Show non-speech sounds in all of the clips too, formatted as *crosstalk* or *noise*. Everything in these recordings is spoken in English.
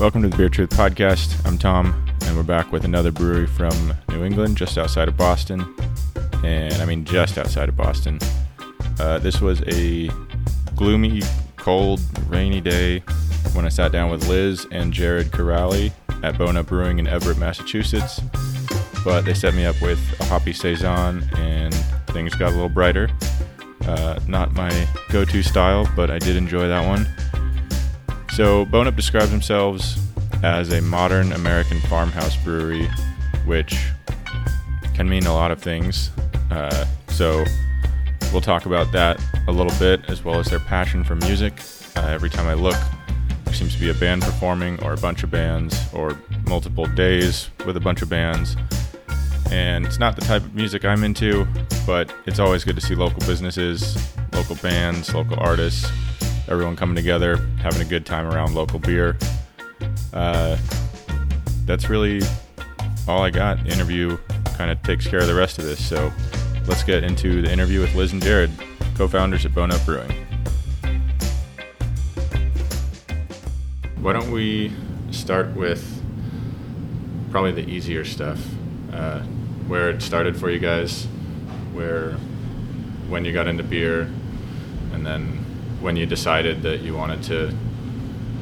Welcome to the Beer Truth Podcast. I'm Tom, and we're back with another brewery from New England, just outside of Boston. And I mean, just outside of Boston. Uh, this was a gloomy, cold, rainy day when I sat down with Liz and Jared Kiraly at Bone Up Brewing in Everett, Massachusetts. But they set me up with a hoppy saison, and things got a little brighter. Uh, not my go-to style, but I did enjoy that one. So Bone Up describes themselves as a modern American farmhouse brewery, which can mean a lot of things. Uh, so we'll talk about that a little bit, as well as their passion for music. Uh, every time I look, there seems to be a band performing, or a bunch of bands, or multiple days with a bunch of bands. And it's not the type of music I'm into, but it's always good to see local businesses, local bands, local artists, everyone coming together, having a good time around local beer. Uh, that's really all I got. Interview kind of takes care of the rest of this. So let's get into the interview with Liz and Jared, co founders at Bone Up Brewing. Why don't we start with probably the easier stuff? Uh, where it started for you guys, where when you got into beer, and then when you decided that you wanted to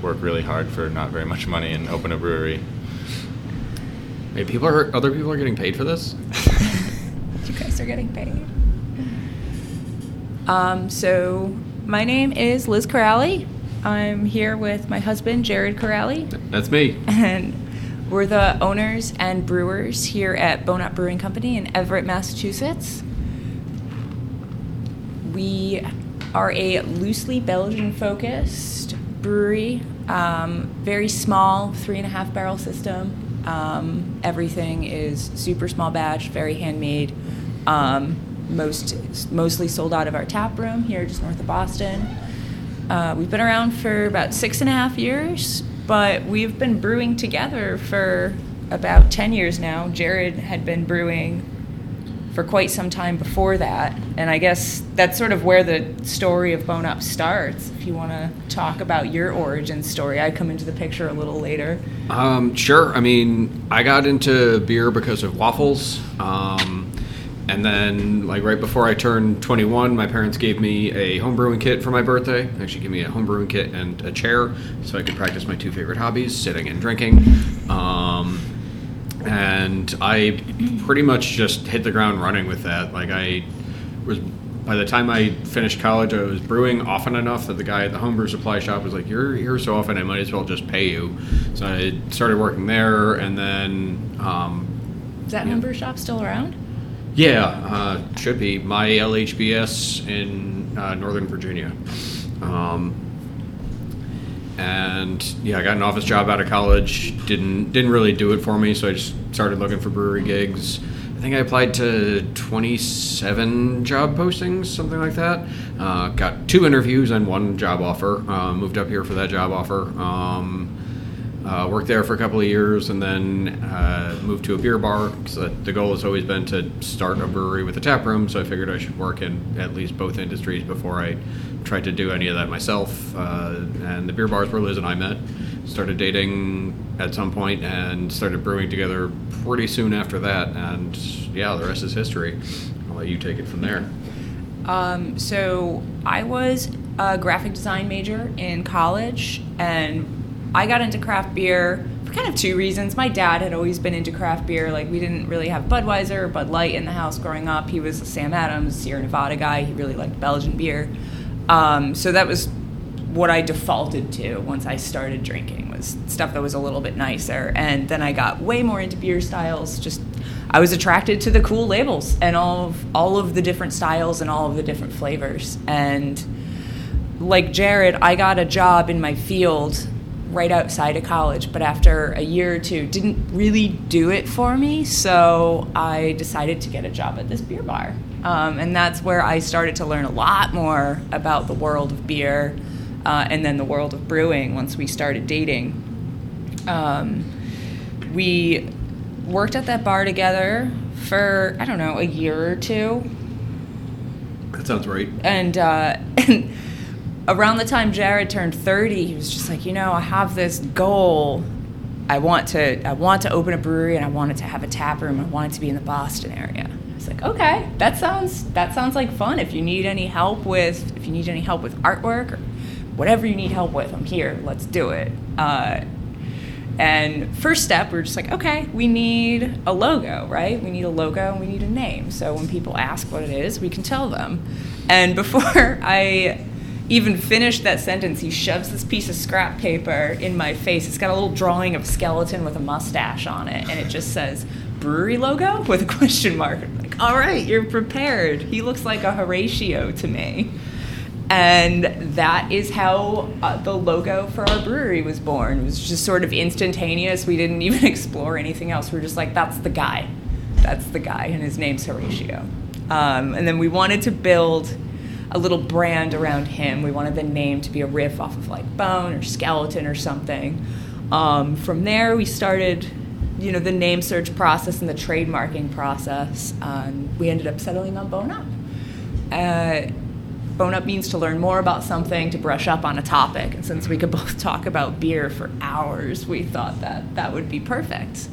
work really hard for not very much money and open a brewery. Hey, people are other people are getting paid for this. *laughs* you guys are getting paid. Um, so my name is Liz Kiraly. I'm here with my husband Jared Kiraly. That's me. *laughs* And we're the owners and brewers here at Bone Up Brewing Company in Everett, Massachusetts. We are a loosely Belgian focused brewery, um, very small, three and a half barrel system. Um, everything is super small batch, very handmade. Um, most mostly sold out of our tap room here just north of Boston. Uh, we've been around for about six and a half years, but we've been brewing together for about 10 years now. Jared had been brewing for quite some time before that. And I guess that's sort of where the story of Bone Up starts. If you want to talk about your origin story, I come into the picture a little later. Um, sure. I mean, I got into beer because of waffles. Um, and then, like right before I turned 21, my parents gave me a homebrewing kit for my birthday. They actually gave me a homebrewing kit and a chair so I could practice my two favorite hobbies, sitting and drinking. Um, and I pretty much just hit the ground running with that. Like I was by the time I finished college, I was brewing often enough that the guy at the homebrew supply shop was like, "You're here so often, I might as well just pay you." So I started working there, and then um, is that homebrew shop still around? Yeah, uh, should be my LHBS in uh, Northern Virginia. Um, and yeah, I got an office job out of college. Didn't didn't really do it for me, so I just started looking for brewery gigs. I think I applied to 27 job postings, something like that. Uh, got two interviews and one job offer. Uh, moved up here for that job offer. Um, uh, worked there for a couple of years and then uh, moved to a beer bar because the goal has always been to start a brewery with a tap room. So I figured I should work in at least both industries before I tried to do any of that myself. Uh, and the beer bars where Liz and I met. Started dating at some point and started brewing together pretty soon after that. And yeah, the rest is history. I'll let you take it from there. Um, so I was a graphic design major in college and I got into craft beer for kind of two reasons. My dad had always been into craft beer. Like we didn't really have Budweiser or Bud Light in the house growing up. He was a Sam Adams Sierra Nevada guy. He really liked Belgian beer. Um, so that was what I defaulted to once I started drinking was stuff that was a little bit nicer. And then I got way more into beer styles. Just I was attracted to the cool labels and all of all of the different styles and all of the different flavors. And like Jared, I got a job in my field right outside of college, but after a year or two, didn't really do it for me. So I decided to get a job at this beer bar. Um, and that's where I started to learn a lot more about the world of beer uh, and then the world of brewing once we started dating. Um, we worked at that bar together for, I don't know, a year or two. That sounds right. And, uh, *laughs* and around the time Jared turned 30, he was just like, you know, I have this goal. I want to I want to open a brewery and I want it to have a tap room. I want it to be in the Boston area. I was like, okay, that sounds that sounds like fun. If you need any help with if you need any help with artwork or whatever you need help with, I'm here. Let's do it. Uh, and first step, we are just like, okay, we need a logo, right? We need a logo and we need a name. So when people ask what it is, we can tell them. And before *laughs* I even finished that sentence, he shoves this piece of scrap paper in my face. It's got a little drawing of a skeleton with a mustache on it, and it just says brewery logo *laughs* with a question mark. I'm like, all right, you're prepared. He looks like a Horatio to me. And that is how uh, the logo for our brewery was born. It was just sort of instantaneous. We didn't *laughs* even explore anything else. We are just like, that's the guy. That's the guy, and his name's Horatio. Um, and then we wanted to build a little brand around him. We wanted the name to be a riff off of like bone or skeleton or something. Um, from there, we started, you know, the name search process and the trademarking process. Um, we ended up settling on Bone Up. Uh, Bone Up means to learn more about something, to brush up on a topic. And since we could *laughs* both talk about beer for hours, we thought that that would be perfect.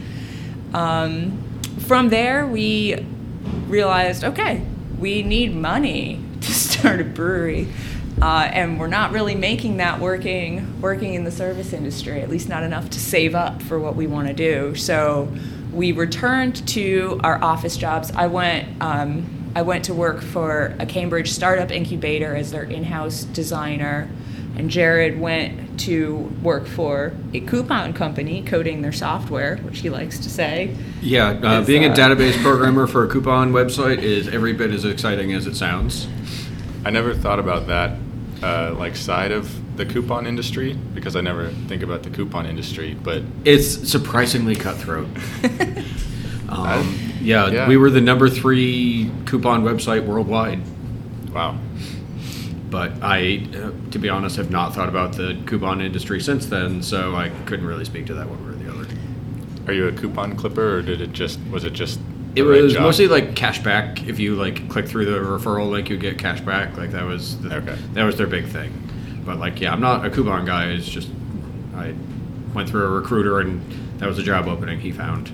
Um, from there, we realized okay, we need money to start a brewery. Uh, and we're not really making that working working in the service industry, at least not enough to save up for what we want to do. So we returned to our office jobs. I went um, I went to work for a Cambridge startup incubator as their in-house designer, and Jared went to work for a coupon company coding their software, which he likes to say. Yeah, uh, being a uh, database programmer for a coupon website is every bit as exciting as it sounds. I never thought about that, uh, like side of the coupon industry because I never think about the coupon industry, but it's surprisingly cutthroat. *laughs* um, yeah, yeah, we were the number three coupon website worldwide. Wow. But I, uh, to be honest, have not thought about the coupon industry since then, so I couldn't really speak to that one way or the other. Are you a coupon clipper, or did it just was it just it was mostly like cash back. If you like click through the referral link, you get cash back. Like that was the, okay. That was their big thing. But like, yeah, I'm not a coupon guy. It's just I went through a recruiter, and that was a job opening he found.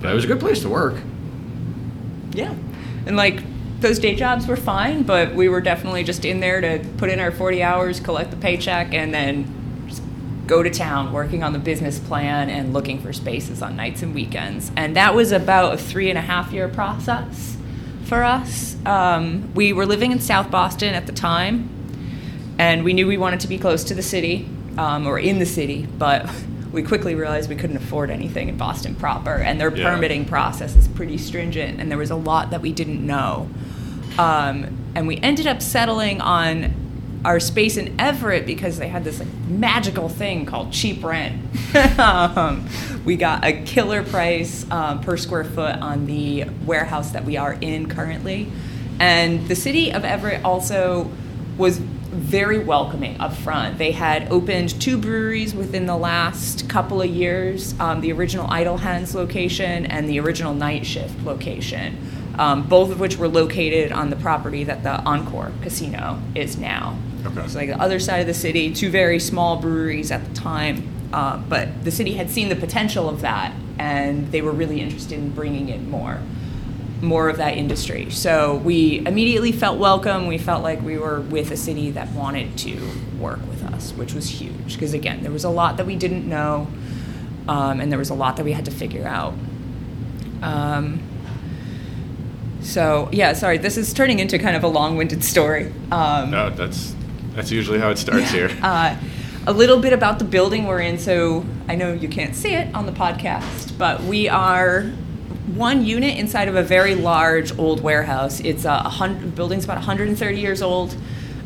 But it was a good place to work. Yeah, and like those day jobs were fine, but we were definitely just in there to put in our 40 hours, collect the paycheck, and then go to town working on the business plan and looking for spaces on nights and weekends. And that was about a three and a half year process for us. Um, we were living in South Boston at the time, and we knew we wanted to be close to the city um, or in the city, but we quickly realized we couldn't afford anything in Boston proper, and their yeah. permitting process is pretty stringent, and there was a lot that we didn't know. Um, and we ended up settling on our space in Everett because they had this like magical thing called cheap rent. *laughs* um, we got a killer price um, per square foot on the warehouse that we are in currently, and the city of Everett also was very welcoming up front. They had opened two breweries within the last couple of years um, the original Idle Hands location and the original Night Shift location, um, both of which were located on the property that the Encore Casino is now. Okay. It's like the other side of the city, two very small breweries at the time. Uh, but the city had seen the potential of that, and they were really interested in bringing in more, more of that industry. So we immediately felt welcome. We felt like we were with a city that wanted to work with us, which was huge. Because again, there was a lot that we didn't know, um, and there was a lot that we had to figure out. Um, so yeah, sorry, this is turning into kind of a long-winded story. Um, no, that's that's usually how it starts yeah. here. *laughs* Uh, a little bit about the building we're in. So I know you can't see it on the podcast, but we are one unit inside of a very large old warehouse. It's a hundred, building's about 130 years old.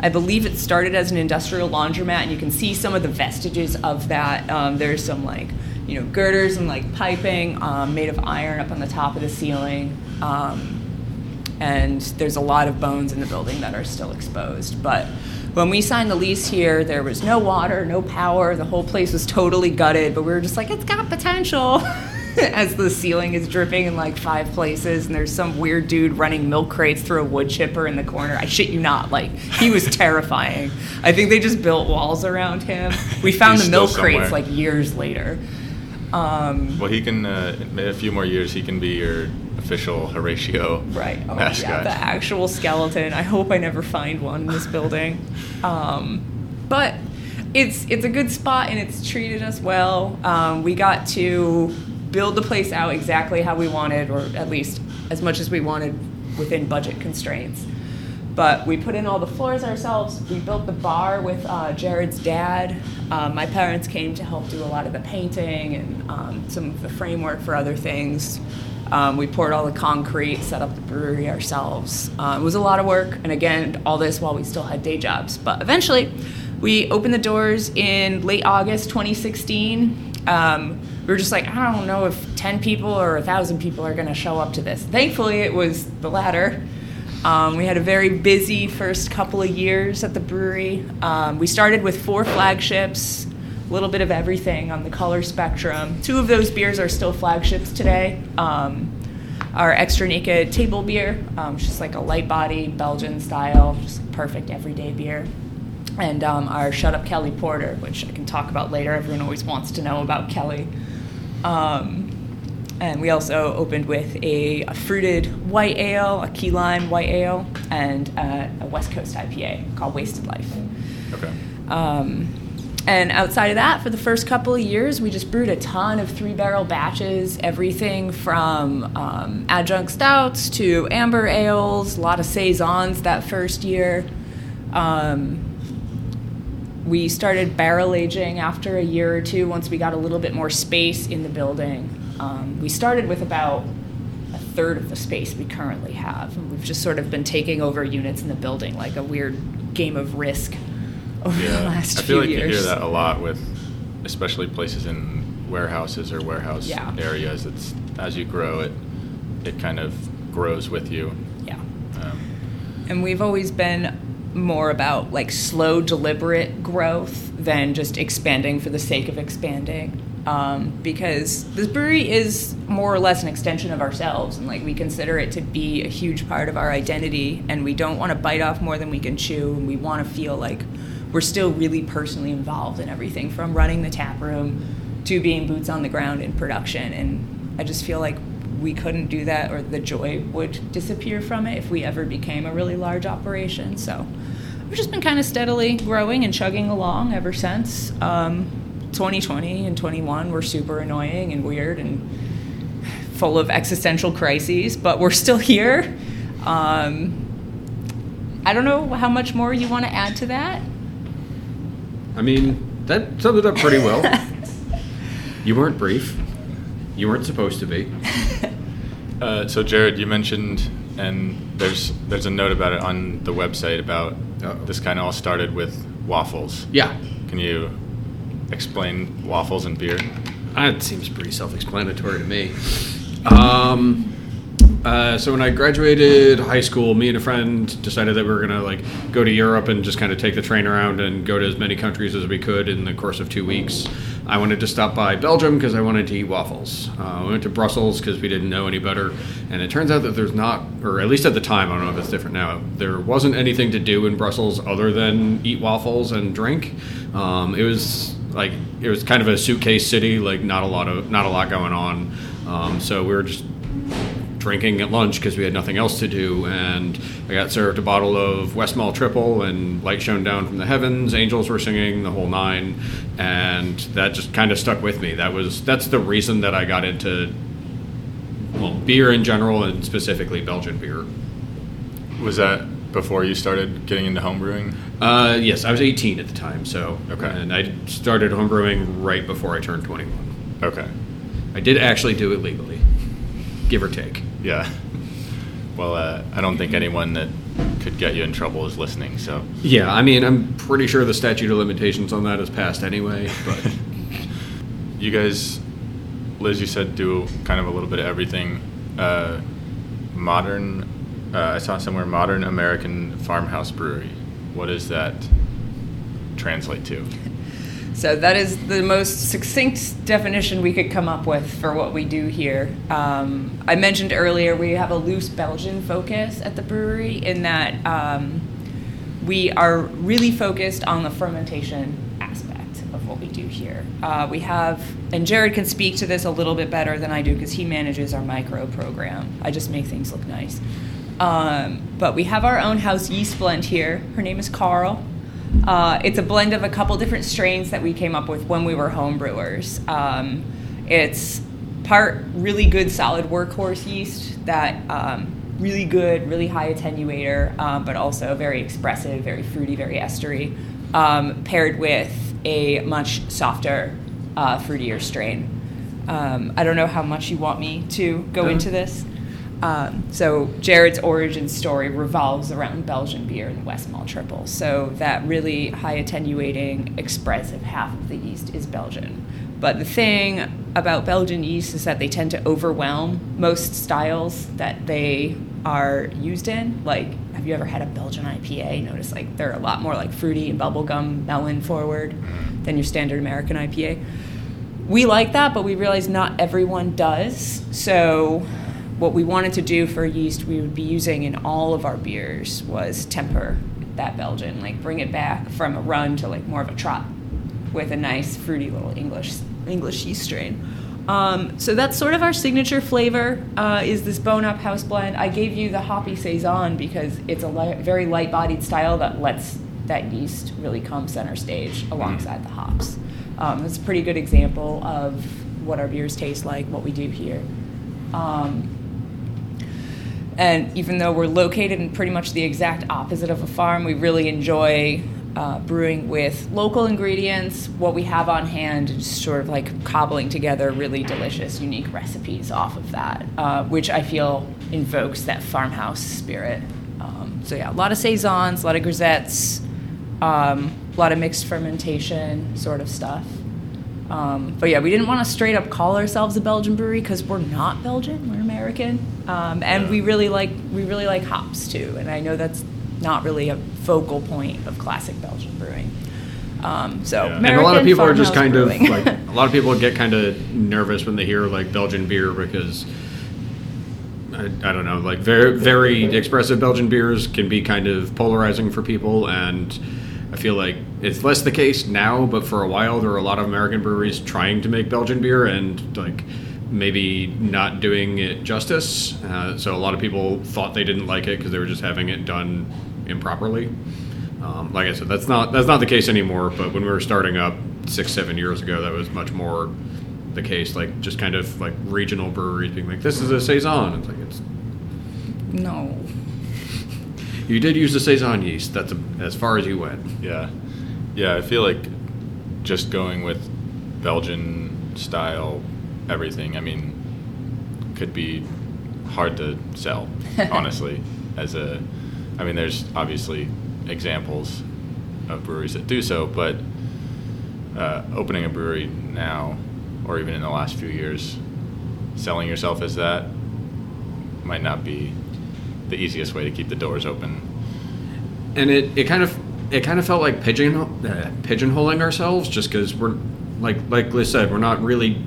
I believe it started as an industrial laundromat, and you can see some of the vestiges of that. Um, there's some like you know girders and like piping um, made of iron up on the top of the ceiling. Um, and there's a lot of bones in the building that are still exposed. But when we signed the lease here, there was no water, no power. The whole place was totally gutted, but we were just like, it's got potential. *laughs* *laughs* as the ceiling is dripping in like five places, and there's some weird dude running milk crates through a wood chipper in the corner. I shit you not, like he was terrifying. I think they just built walls around him. We *laughs* found He's the milk crates like years later. Um, Well, he can. Uh, in a few more years, he can be your official Horatio Right. Oh, mascot. yeah, the actual skeleton. I hope I never find one in this building. *laughs* Um, but it's it's a good spot and it's treated us well. Um, we got to build the place out exactly how we wanted, or at least as much as we wanted within budget constraints. But we put in all the floors ourselves. We built the bar with uh, Jared's dad. Um, my parents came to help do a lot of the painting and um, some of the framework for other things. Um, we poured all the concrete, set up the brewery ourselves. Uh, it was a lot of work, and again, all this while we still had day jobs. But eventually, we opened the doors in late August 2016. Um, we were just like, I don't know if 10 people or 1,000 people are going to show up to this. Thankfully, it was the latter. Um, we had a very busy first couple of years at the brewery. Um, we started with four flagships, a little bit of everything on the color spectrum. Two of those beers are still flagships today. Um, our Extra Naked table beer, um, just like a light body Belgian style, just perfect everyday beer. And um, our Shut Up Kelly Porter, which I can talk about later. Everyone always wants to know about Kelly. Um, and we also opened with a, a fruited white ale, a key lime white ale, and uh, a West Coast IPA called Wasted Life. Okay. Um, and outside of that, for the first couple of years, we just brewed a ton of three barrel batches, everything from um, adjunct stouts to amber ales, a lot of saisons that first year. Um, we started barrel aging after a year or two once we got a little bit more space in the building. Um, we started with about a third of the space we currently have. And we've just sort of been taking over units in the building like a weird game of risk *laughs* over the Yeah, last I feel like years. you hear that a lot with, especially places in warehouses or warehouse Yeah. areas. It's as you grow it, it kind of grows with you. Yeah. Um, And we've always been more about like slow, deliberate growth than just expanding for the sake of expanding. Um, because this brewery is more or less an extension of ourselves, and like we consider it to be a huge part of our identity, and we don't want to bite off more than we can chew, and we want to feel like we're still really personally involved in everything from running the tap room to being boots on the ground in production. And I just feel like we couldn't do that or the joy would disappear from it if we ever became a really large operation. So we've just been kind of steadily growing and chugging along ever since. Um, 2020 and 21 were super annoying and weird and full of existential crises, but we're still here. Um, I don't know how much more you want to add to that. I mean, that sums it up pretty well. *laughs* you weren't brief. You weren't supposed to be. *laughs* uh, so Jared, you mentioned, and there's there's a note about it on the website about Uh-oh. this kind of all started with waffles. Yeah. Can you explain waffles and beer? That seems pretty self-explanatory to me. Um, uh, so when I graduated high school, me and a friend decided that we were gonna like go to Europe and just kind of take the train around and go to as many countries as we could in the course of two weeks. I wanted to stop by Belgium because I wanted to eat waffles. Uh, we went to Brussels because we didn't know any better, and it turns out that there's not, or at least at the time, I don't know if it's different now. There wasn't anything to do in Brussels other than eat waffles and drink. Um, it was like it was kind of a suitcase city, like not a lot of not a lot going on. Um, so we were just drinking at lunch because we had nothing else to do. And I got served a bottle of Westmalle Triple and light shone down from the heavens. Angels were singing the whole nine, and that just kind of stuck with me. That was that's the reason that I got into well beer in general and specifically Belgian beer. Was that before you started getting into homebrewing? Uh, yes, I was 18 at the time, so Okay. and I started homebrewing right before I turned 21. Okay. I did actually do it legally, give or take. Yeah. Well, uh, I don't think anyone that could get you in trouble is listening. So Yeah, I mean, I'm pretty sure the statute of limitations on that is passed anyway, but *laughs* you guys, Liz, you said do kind of a little bit of everything. Uh, modern. Uh, I saw somewhere modern American farmhouse brewery. What does that translate to? So that is the most succinct definition we could come up with for what we do here. Um, I mentioned earlier we have a loose Belgian focus at the brewery in that um, we are really focused on the fermentation aspect of what we do here. Uh, we have, and Jared can speak to this a little bit better than I do because he manages our micro program. I just make things look nice. Um, but we have our own house yeast blend here. Her name is Carl. Uh, it's a blend of a couple different strains that we came up with when we were homebrewers. Um, it's part really good solid workhorse yeast that um, really good, really high attenuator, um, but also very expressive, very fruity, very estery, um, paired with a much softer, uh, fruitier strain. Um, I don't know how much you want me to go No. into this. Um, so Jared's origin story revolves around Belgian beer and Westmalle triple. So that really high attenuating, expressive half of the yeast is Belgian. But the thing about Belgian yeast is that they tend to overwhelm most styles that they are used in. Like, have you ever had a Belgian IPA? Notice like they're a lot more like fruity and bubblegum melon forward than your standard American IPA we like that, but we realize not everyone does. So, what we wanted to do for yeast we would be using in all of our beers was temper that Belgian, like bring it back from a run to like more of a trot with a nice fruity little English English yeast strain. Um, so that's sort of our signature flavor. Uh, is this bone up house blend? I gave you the hoppy saison because it's a li- very light bodied style that lets that yeast really come center stage alongside the hops. Um, it's a pretty good example of what our beers taste like, what we do here. Um, and even though we're located in pretty much the exact opposite of a farm, we really enjoy uh, brewing with local ingredients, what we have on hand, and just sort of like cobbling together really delicious, unique recipes off of that, uh, which I feel invokes that farmhouse spirit. Um, so, yeah, a lot of saisons, a lot of grisettes, um, a lot of mixed fermentation sort of stuff. Um, but yeah, we didn't want to straight up call ourselves a Belgian brewery because we're not Belgian, we're American, um, and Yeah. we really like we really like hops too. And I know that's not really a focal point of classic Belgian brewing. Um, so Yeah. and a lot of people are just kind brewing. of like *laughs* a lot of people get kind of nervous when they hear like Belgian beer because I, I don't know like very very expressive Belgian beers can be kind of polarizing for people and I feel like it's less the case now but for a while there were a lot of American breweries trying to make Belgian beer and like maybe not doing it justice uh, so a lot of people thought they didn't like it because they were just having it done improperly um, like I said, that's not that's not the case anymore. But when we were starting up six seven years ago, that was much more the case. Like just kind of like regional breweries being like, "This is a saison." It's like it's no, you did use the saison yeast. That's a, as far as you went. Yeah, yeah. I feel like just going with Belgian style everything. I mean, could be hard to sell, *laughs* honestly. As a, I mean, there's obviously examples of breweries that do so, but uh, opening a brewery now, or even in the last few years, selling yourself as that might not be the easiest way to keep the doors open. and it, it kind of it kind of felt like pigeon uh, pigeonholing ourselves just because we're like like Liz said we're not really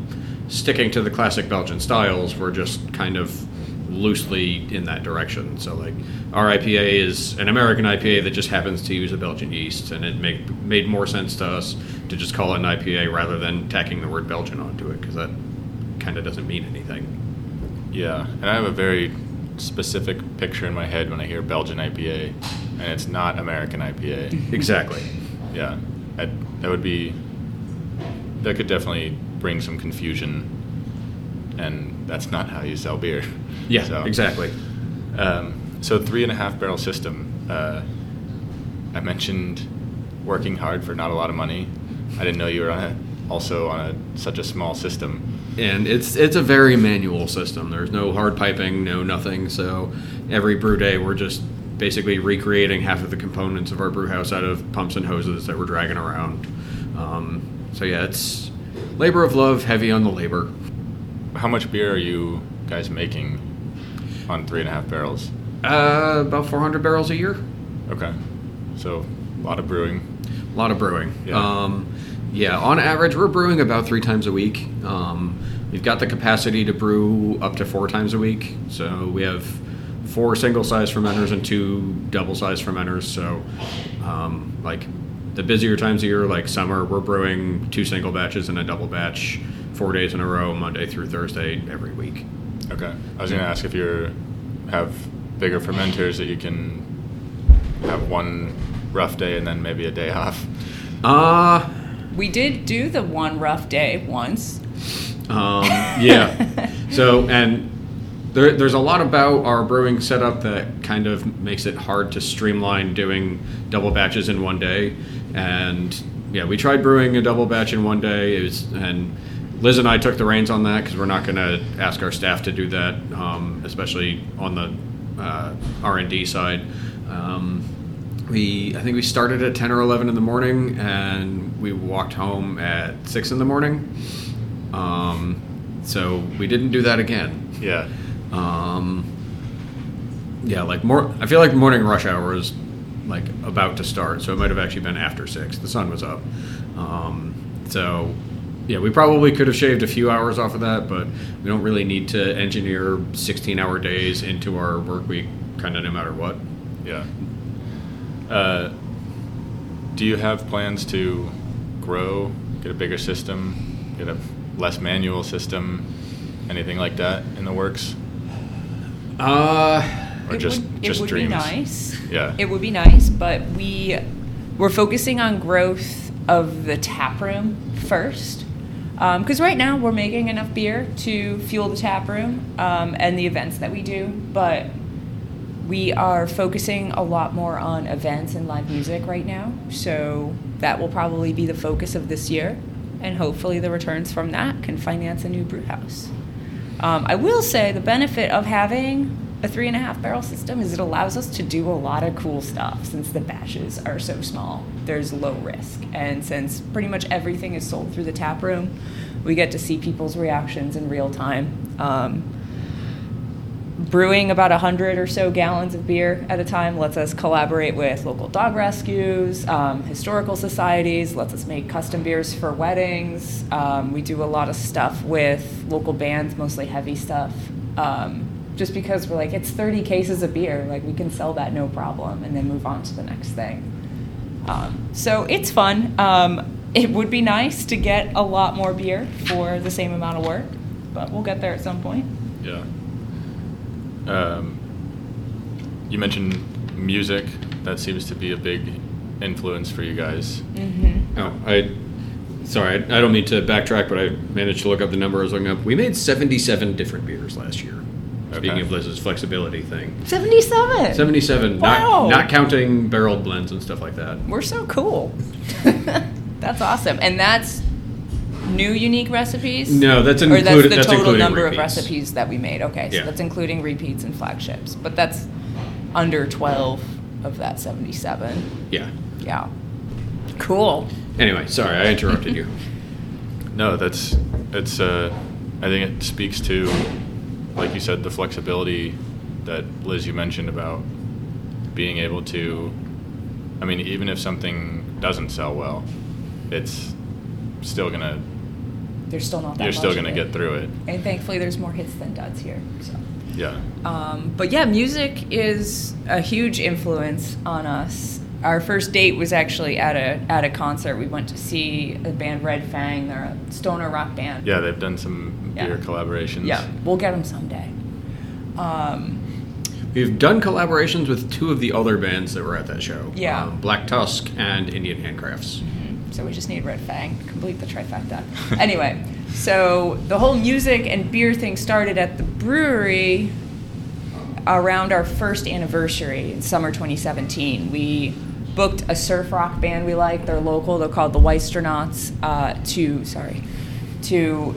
sticking to the classic Belgian styles. We're just kind of loosely in that direction. So like our IPA is an American IPA that just happens to use a Belgian yeast and it make, made more sense to us to just call it an IPA rather than tacking the word Belgian onto it because that kind of doesn't mean anything. Yeah, and I have a very specific picture in my head when I hear Belgian IPA, and it's not American IPA. exactly yeah, I, that would be that could definitely bring some confusion, and that's not how you sell beer. yeah So, exactly Um, so three and a half barrel system. Uh, I mentioned working hard for not a lot of money. I didn't know you were on a, also on a, such a small system. And it's it's a very manual system. There's no hard piping, no nothing. So every brew day, we're just basically recreating half of the components of our brew house out of pumps and hoses that we're dragging around. Um, so yeah, it's labor of love, heavy on the labor. How much beer are you guys making on three and a half barrels? Uh, about 400 barrels a year. Okay, so a lot of brewing. A lot of brewing. Yeah. Um, Yeah, on average, we're brewing about three times a week. Um, we've got the capacity to brew up to four times a week. So we have four single size fermenters and two double size fermenters. So, um, like the busier times of year, like summer, we're brewing two single batches and a double batch four days in a row, Monday through Thursday, every week. Okay. I was going to ask if you have bigger fermenters that you can have one rough day and then maybe a day off. Uh, We did do the one rough day once. Um, *laughs* yeah. so, and there, there's a lot about our brewing setup that kind of makes it hard to streamline doing double batches in one day. And yeah, we tried brewing a double batch in one day. It was, and Liz and I took the reins on that because we're not going to ask our staff to do that, um, especially on the uh, R and D side. Um, we I think we started at ten or eleven in the morning, and we walked home at six in the morning. Um, so we didn't do that again. Yeah. Um, yeah, like more. I feel like morning rush hour is like about to start, so it might have actually been after six. The sun was up. Um, so yeah, we probably could have shaved a few hours off of that, but we don't really need to engineer 16 hour days into our work week, kind of no matter what. Yeah. Uh, do you have plans to grow, get a bigger system, get a less manual system, anything like that in the works? Uh, Or it just would, just it would dreams? be nice. Yeah. It would be nice, but we we're focusing on growth of the tap room first. Because right now we're making enough beer to fuel the tap room um, and the events that we do, but we are focusing a lot more on events and live music right now. So that will probably be the focus of this year, and hopefully the returns from that can finance a new brew house. Um, I will say the benefit of having a three and a half barrel system is it allows us to do a lot of cool stuff since the batches are so small. There's low risk. And since pretty much everything is sold through the tap room, we get to see people's reactions in real time. Um, brewing about 100 or so gallons of beer at a time lets us collaborate with local dog rescues, um, historical societies, lets us make custom beers for weddings. Um, we do a lot of stuff with local bands, mostly heavy stuff. Um, just because we're like, it's 30 cases of beer, like we can sell that no problem and then move on to the next thing. Um, so it's fun. Um, it would be nice to get a lot more beer for the same amount of work, but we'll get there at some point. Yeah. Um, you mentioned music. That seems to be a big influence for you guys. Mm-hmm. oh, I. Sorry, I, I don't mean to backtrack, but I managed to look up the number I was looking up. We made 77 different beers last year. Speaking Okay. of Liz's flexibility thing. 77. 77, Wow. not, not counting barreled blends and stuff like that. We're so cool. *laughs* that's awesome. And that's new unique recipes? No, that's Or included- that's the that's total including number of repeats. recipes that we made. Okay, so Yeah. that's including repeats and flagships. But that's under 12 of that 77. Yeah. Yeah. Cool. Anyway, sorry, I interrupted you. *laughs* No, that's it's. Uh, I think it speaks to, like you said, the flexibility that Liz you mentioned about being able to. I mean, even if something doesn't sell well, it's still gonna. There's still not that You're still much gonna it. get through it. And thankfully, there's more hits than duds here. So. Yeah. Um, but yeah, music is a huge influence on us. Our first date was actually at a at a concert. We went to see the band Red Fang. They're a stoner rock band. Yeah, they've done some Yeah. beer collaborations. Yeah, we'll get them someday. Um, We've done collaborations with two of the other bands that were at that show. Yeah. Um, Black Tusk and Indian Handcrafts. So we just need Red Fang to complete the trifecta. *laughs* anyway, so the whole music and beer thing started at the brewery around our first anniversary in summer 2017. We booked a surf rock band we like. They're local. They're called the Weisstronauts. Uh, to sorry, to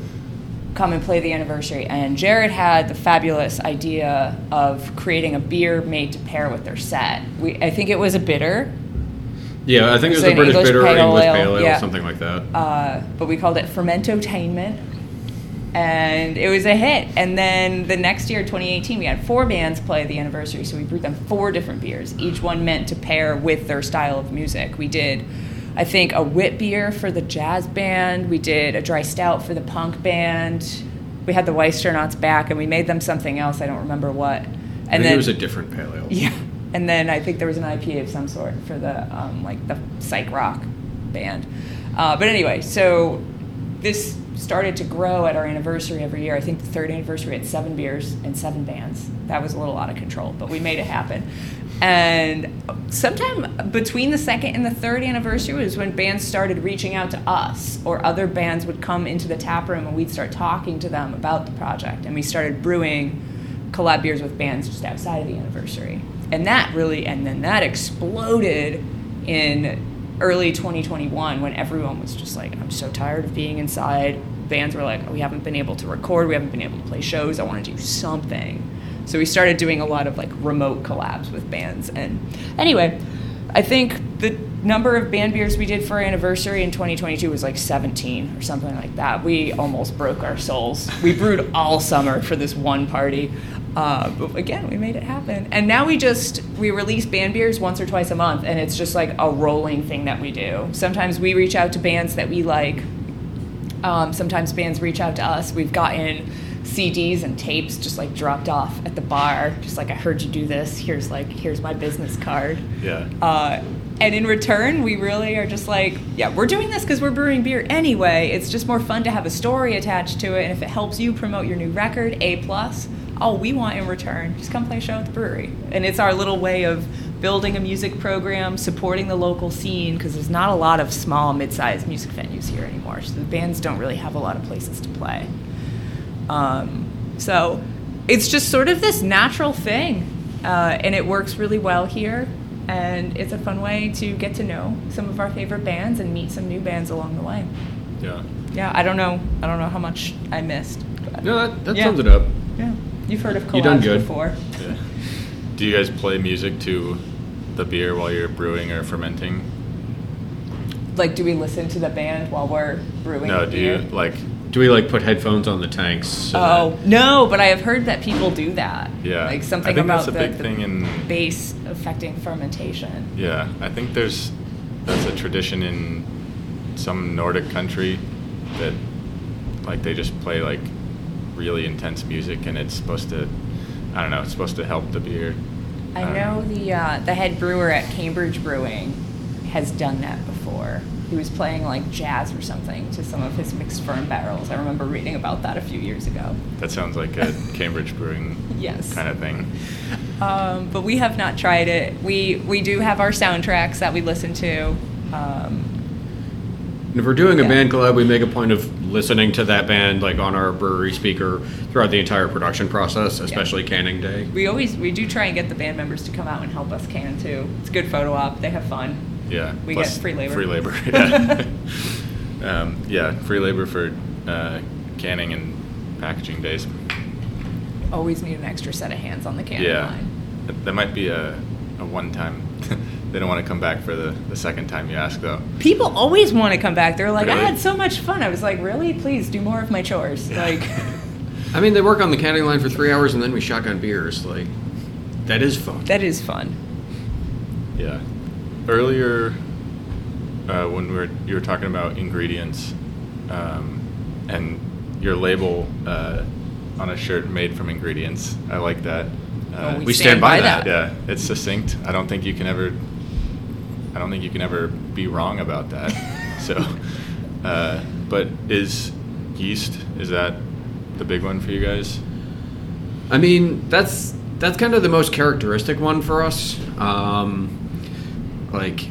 come and play the anniversary. And Jared had the fabulous idea of creating a beer made to pair with their set. We, I think it was a bitter, Yeah, I think it was So a British English bitter or English ale, pale ale, yeah. something like that. uh, but we called it Fermentotainment. And it was a hit. And then the next year, 2018, we had four bands play the anniversary. So we brewed them four different beers, each one meant to pair with their style of music. We did I think a wit beer for the jazz band. We did a dry stout for the punk band. We had the Weisstronauts back, and we made them something else. I don't remember what. And then it was a different pale ale. *laughs* yeah, and then I think there was an IPA of some sort for the um, like the psych rock band. Uh, but anyway, so this started to grow at our anniversary every year. I think the third anniversary had seven beers and seven bands. That was a little out of control, but we made it happen. And sometime between the second and the third anniversary was when bands started reaching out to us, or other bands would come into the tap room and we'd start talking to them about the project. And we started brewing collab beers with bands just outside of the anniversary. And that really, and then that exploded in early 2021 when everyone was just like, I'm so tired of being inside. Bands were like, oh, we haven't been able to record, we haven't been able to play shows, I want to do something. So we started doing a lot of like remote collabs with bands. And anyway, I think the number of band beers we did for anniversary in 2022 was like 17 or something like that. We almost broke our souls. We brewed all summer for this one party. Uh, but again, we made it happen. And now we just we release band beers once or twice a month, and it's just like a rolling thing that we do. Sometimes we reach out to bands that we like. Um, sometimes bands reach out to us. We've gotten CDs and tapes just like dropped off at the bar, just like I heard you do this. Here's like here's my business card. Yeah. Uh, and in return, we really are just like, yeah, we're doing this because we're brewing beer anyway. It's just more fun to have a story attached to it, and if it helps you promote your new record, a plus. All we want in return, just come play a show at the brewery, and it's our little way of building a music program, supporting the local scene because there's not a lot of small, mid-sized music venues here anymore. So the bands don't really have a lot of places to play. Um, so it's just sort of this natural thing, uh, and it works really well here. And it's a fun way to get to know some of our favorite bands and meet some new bands along the way. Yeah. Yeah, I don't know. I don't know how much I missed. But No, that, that Yeah. sums it up. yeah, you've heard of You done good. before. Yeah. *laughs* Do you guys play music to the beer while you're brewing or fermenting? Like, do we listen to the band while we're brewing? No, the do you like? Do we like put headphones on the tanks? so Oh that- no, but I have heard that people do that. Yeah. like I something think about that's a the, big the thing in base affecting fermentation. Yeah, I think there's that's a tradition in some Nordic country that like they just play like really intense music and it's supposed to I don't know, it's supposed to help the beer. I don't know the uh, the head brewer at Cambridge Brewing has done that before. He was playing like jazz or something to some of his mixed ferm barrels. I remember reading about that a few years ago. That sounds like a *laughs* Cambridge brewing Yes. kind of thing. Um, but we have not tried it. We we do have our soundtracks that we listen to. Um, And if we're doing a band collab, we make a point of listening to that band like on our brewery speaker throughout the entire production process, especially canning day. we always we do try and get the band members to come out and help us can too. It's a good photo op. They have fun. Yeah. We plus get free labor. Free labor. *laughs* Yeah. um, yeah, free labor for uh, canning and packaging days. Always need an extra set of hands on the canning yeah. line. That- That might be a, a one time. *laughs* they don't want to come back for the, the second time you ask though. People always want to come back. They're like, I had so much fun. I was like, really? Please do more of my chores. Like, *laughs* I mean, they work on the canning line for three hours and then we shotgun beers. Like, that is fun. that is fun. Yeah. Earlier, uh, when we were you were talking about ingredients, um, and your label uh, on a shirt made from ingredients, I like that. Uh, Oh, we we stand by that. Yeah, it's succinct. I don't think you can ever. I don't think you can ever be wrong about that. *laughs* so, uh, but is yeast is that the big one for you guys? I mean, that's that's kind of the most characteristic one for us. Um, like,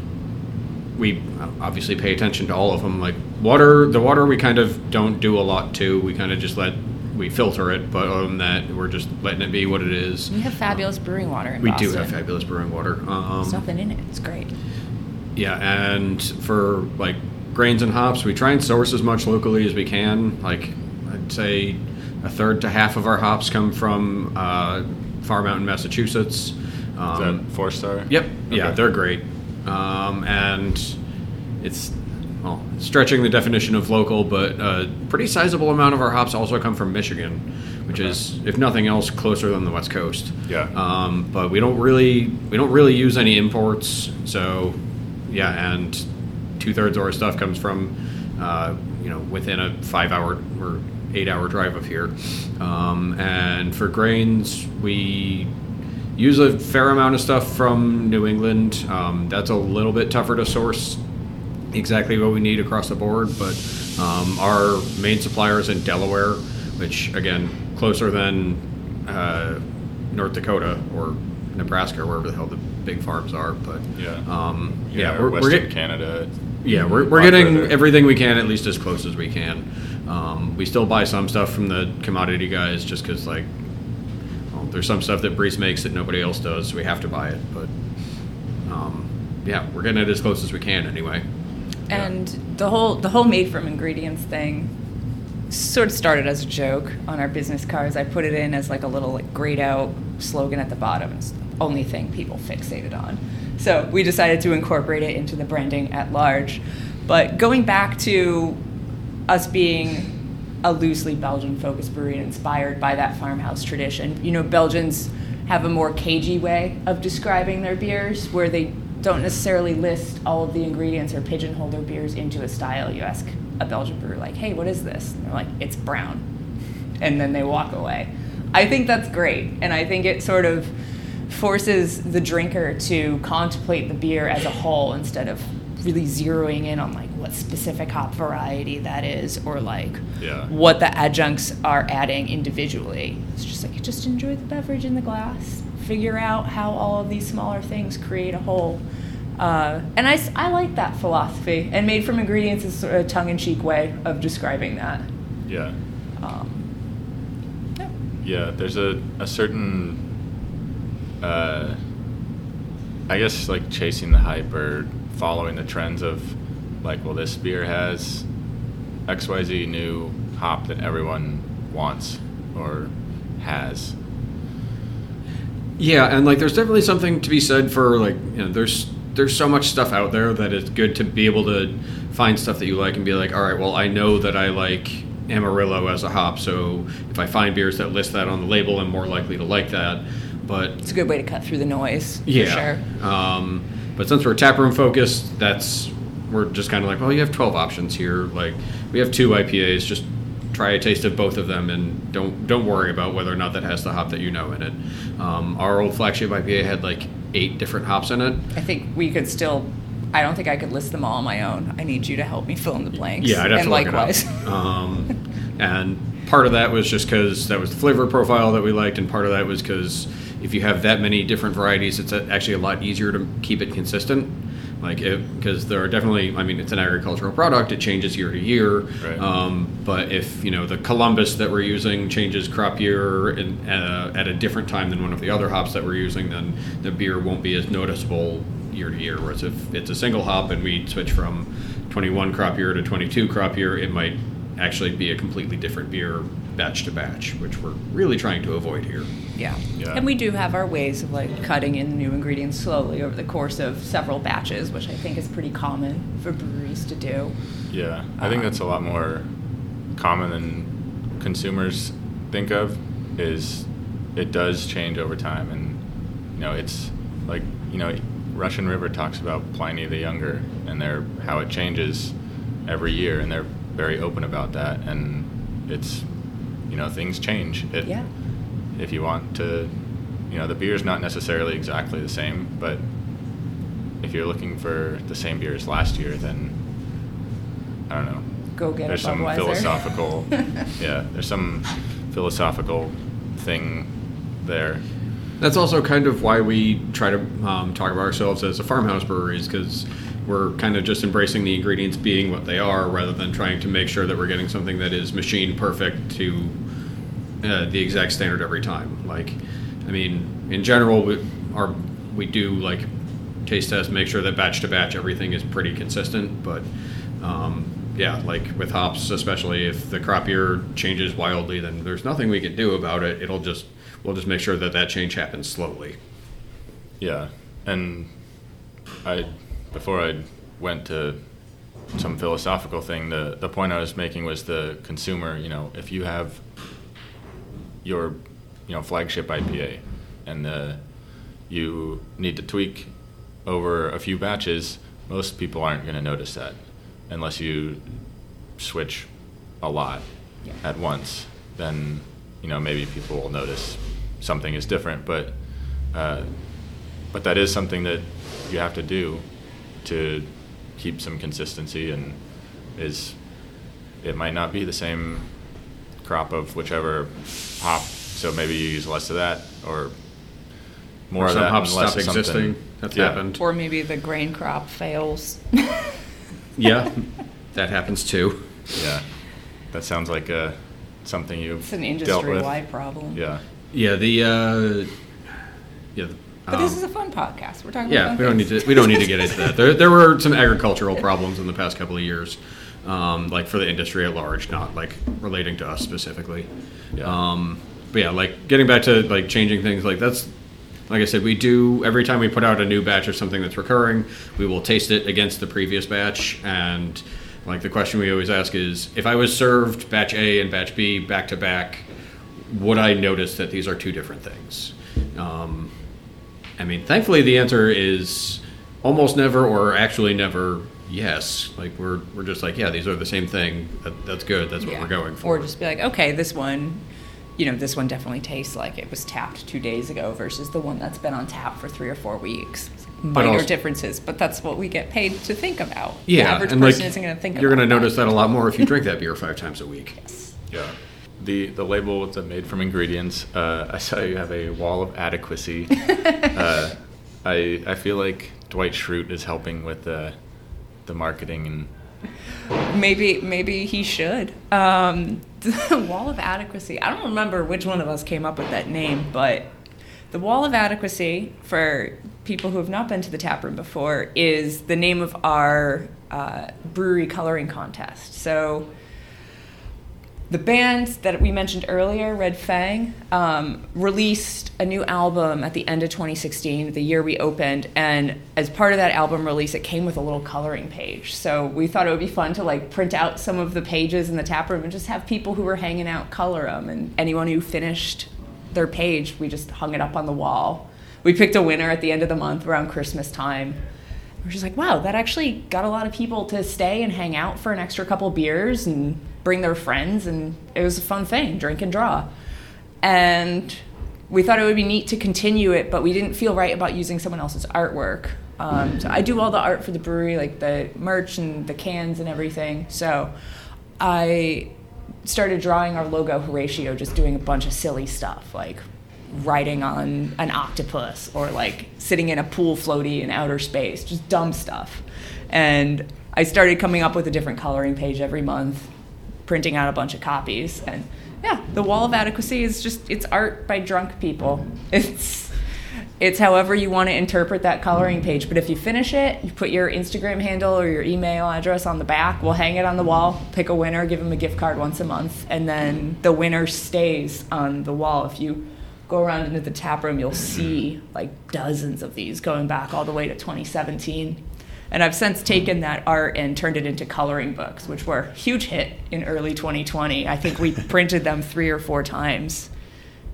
we obviously pay attention to all of them. Like water, the water we kind of don't do a lot to. We kind of just let we filter it, but other than that, we're just letting it be what it is. We have fabulous brewing water in We Boston. do have fabulous brewing water. Um, There's nothing in it. It's great. Yeah, and for like grains and hops, we try and source as much locally as we can. Like I'd say a third to half of our hops come from uh, Far Mountain, Massachusetts. Is Um, that four star? Yep. Yeah, they're great. Um, and it's well, stretching the definition of local, but a pretty sizable amount of our hops also come from Michigan, which Okay. is, if nothing else, closer than the West Coast. Yeah. Um, but we don't really we don't really use any imports. So, yeah, and two thirds of our stuff comes from, uh, you know, within a five hour or eight hour drive of here. Um, and for grains, we use a fair amount of stuff from New England. Um, that's a little bit tougher to source exactly what we need across the board, but um, our main supplier is in Delaware, which again closer than uh, North Dakota or Nebraska, or wherever the hell the big farms are. But Yeah. um, Yeah, yeah, we're, we're get- Canada. yeah, we're, we're getting everything we can, at least as close as we can. Um, we still buy some stuff from the commodity guys just because, like, there's some stuff that Briess makes that nobody else does, so we have to buy it. But um, yeah, we're getting it as close as we can anyway. And the whole the whole made from ingredients thing sort of started as a joke on our business cards. I put it in as like a little like grayed out slogan at the bottom. It's the only thing people fixated on. So we decided to incorporate it into the branding at large. But going back to us being a loosely Belgian focused brewery inspired by that farmhouse tradition. You know, Belgians have a more cagey way of describing their beers where they don't necessarily list all of the ingredients or pigeonhole their beers into a style. You ask a Belgian brewer, like, hey, what is this? And they're like, it's brown. And then they walk away. I think that's great. And I think it sort of forces the drinker to contemplate the beer as a whole instead of really zeroing in on like what specific hop variety that is or like Yeah. what the adjuncts are adding individually. It's just like just enjoy the beverage in the glass, figure out how all of these smaller things create a whole. Uh, and I like that philosophy. And made from ingredients is sort of a tongue in cheek way of describing that. Yeah. Um, yeah. Yeah, there's a, a certain, uh, I guess, like chasing the hype or following the trends of, like, well, this beer has XYZ new hop that everyone wants or has. Yeah, and like there's definitely something to be said for like you know there's there's so much stuff out there that it's good to be able to find stuff that you like and be like, all right, well I know that I like Amarillo as a hop, so if I find beers that list that on the label, I'm more likely to like that. But It's a good way to cut through the noise. yeah, For sure. um, but since we're taproom focused, that's we're just kind of like, well, you have 12 options here. Like we have two IPAs, just try a taste of both of them, and don't don't worry about whether or not that has the hop that you know in it. Um, our old flagship IPA had like eight different hops in it. I think we could still. I don't think I could list them all on my own. I need you to help me fill in the blanks. Yeah, I'd have and to look likewise. it up. Um, *laughs* and part of that was just because that was the flavor profile that we liked, and part of that was because if you have that many different varieties, it's actually a lot easier to keep it consistent. Like, because there are definitely, I mean, it's an agricultural product; it changes year to year. Right. Um, but if you know the Columbus that we're using changes crop year uh, at a different time than one of the other hops that we're using, then the beer won't be as noticeable year to year. Whereas if it's a single hop and we switch from 21 crop year to 22 crop year, it might actually be a completely different beer batch to batch, which we're really trying to avoid here. Yeah. Yeah. And we do have our ways of like cutting in new ingredients slowly over the course of several batches, which I think is pretty common for breweries to do. Yeah, I think Um, that's a lot more common than consumers think of. Is it does change over time, and you know it's like you know Russian River talks about Pliny the Younger and their how it changes every year, and they're very open about that. And it's you know things change. It, Yeah. If you want to, you know, the beer's not necessarily exactly the same, but if you're looking for the same beer as last year, then I don't know. Go get it there's a some Budweiser. philosophical, *laughs* yeah. There's some philosophical thing there. That's also kind of why we try to um, talk about ourselves as a farmhouse breweries because we're kind of just embracing the ingredients being what they are rather than trying to make sure that we're getting something that is machine perfect to uh, the exact standard every time. Like, I mean, in general, we, our, we do like taste test, make sure that batch to batch everything is pretty consistent. But um, yeah, like with hops, especially if the crop year changes wildly, then there's nothing we can do about it. It'll just we'll just make sure that that change happens slowly. Yeah, and I before I went to some philosophical thing, the the point I was making was the consumer. You know, if you have your you know flagship IPA, and the you need to tweak over a few batches, most people aren't going to notice that unless you switch a lot Yeah. at once. Then you know maybe people will notice something is different, but uh, but that is something that you have to do to keep some consistency and is it might not be the same crop of whichever hop, so maybe you use less of that or more Or of some that hops and less stop of something. existing. That's Yeah. happened. Or maybe the grain crop fails. *laughs* Yeah, that happens too. Yeah, that sounds like uh, something you've It's an dealt with. industry-wide problem. Yeah, Yeah, the uh, yeah. the- But this um, is a fun podcast. We're talking Yeah, about we don't need to. We don't need to get into that. There, there were some agricultural problems in the past couple of years, um, like for the industry at large, not like relating to us specifically. Yeah. Um, but yeah, like getting back to like changing things, like that's like I said, we do every time we put out a new batch of something that's recurring, we will taste it against the previous batch, and like the question we always ask is, if I was served batch A and batch B back to back, would I notice that these are two different things? Um, I mean, thankfully, the answer is almost never, or actually never. Yes, like we're we're just like, yeah, these are the same thing. That, that's good. That's what Yeah. we're going for. Or just be like, okay, this one, you know, this one definitely tastes like it was tapped two days ago versus the one that's been on tap for three or four weeks. Minor also- differences, but that's what we get paid to think about. yeah, the average and person like isn't going to think. you're going to notice that a lot more if you drink that beer five times a week. *laughs* yeah. The the label with the made from ingredients. Uh, I saw you have a wall of adequacy. *laughs* uh, I I feel like Dwight Schrute is helping with the the marketing and Maybe maybe he should. Um, the *laughs* wall of adequacy. I don't remember which one of us came up with that name, but the wall of adequacy for people who have not been to the tap room before is the name of our uh, brewery coloring contest. So the band that we mentioned earlier, Red Fang, um, released a new album at the end of 2016, the year we opened, and as part of that album release, it came with a little coloring page. So we thought it would be fun to like print out some of the pages in the tap room and just have people who were hanging out color them, and anyone who finished their page, we just hung it up on the wall. We picked a winner at the end of the month around Christmas time. We're just like, wow, that actually got a lot of people to stay and hang out for an extra couple beers and bring their friends, and it was a fun thing, drink and draw. And we thought it would be neat to continue it, but we didn't feel right about using someone else's artwork. Um, so I do all the art for the brewery, like the merch and the cans and everything. So I started drawing our logo Horatio, just doing a bunch of silly stuff, like riding on an octopus or like sitting in a pool floaty in outer space, just dumb stuff. And I started coming up with a different coloring page every month, printing out a bunch of copies. And yeah, the wall of adequacy is just it's art by drunk people. *laughs* It's it's however you want to interpret that coloring page. But if you finish it, you put your Instagram handle or your email address on the back. We'll hang it on the wall, pick a winner, give them a gift card once a month, and then the winner stays on the wall. If you go around into the tap room, you'll see like dozens of these going back all the way to 2017. And I've since taken that art and turned it into coloring books, which were a huge hit in early 2020. I think we *laughs* printed them three or four times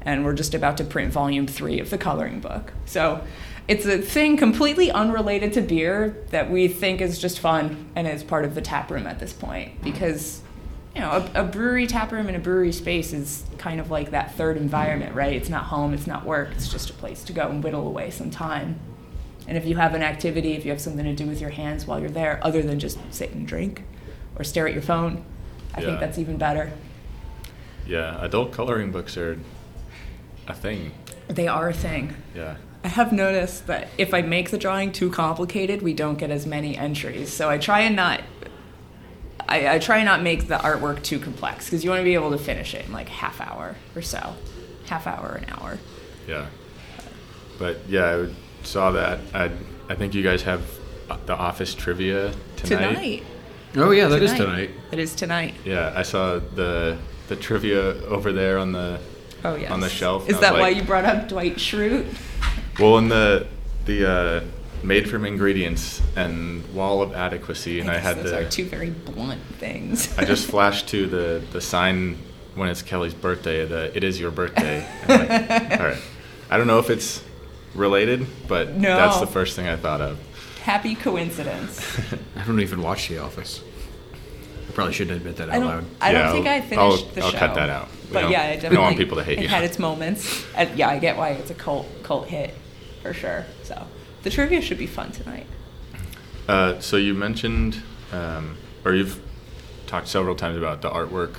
and we're just about to print volume three of the coloring book. So it's a thing completely unrelated to beer that we think is just fun and is part of the tap room at this point because you know a, a brewery tap room and a brewery space is kind of like that third environment right it's not home it's not work it's just a place to go and whittle away some time and if you have an activity if you have something to do with your hands while you're there other than just sit and drink or stare at your phone i Yeah. think that's even better yeah, adult coloring books are a thing. they are a thing Yeah. I have noticed that if I make the drawing too complicated, we don't get as many entries. So I try and not. I, I try and not make the artwork too complex because you want to be able to finish it in like half hour or so, half hour an hour. Yeah. But yeah, I saw that. I I think you guys have uh, the office trivia tonight. Tonight. Oh yeah, that is tonight. It is tonight. Yeah, I saw the the trivia over there on the Oh yes. on the shelf. Is and I was that why you brought up Dwight Schrute? Well, in the the uh, made from ingredients and wall of adequacy, and I, guess had those the are two very blunt things. I just *laughs* flashed to the the sign when it's Kelly's birthday. The it is your birthday. Like, *laughs* all right. I don't know if it's related, but No. that's the first thing I thought of. happy coincidence. *laughs* I don't even watch The Office. I probably shouldn't admit that I out don't. loud. I Yeah, don't think I I'll- finished I'll- the show. I'll cut that out. We But yeah, we it don't want people to hate it you. had its moments. And yeah, I get why it's a cult cult hit for sure. So the trivia should be fun tonight. Uh, so you mentioned, um, or you've talked several times about the artwork.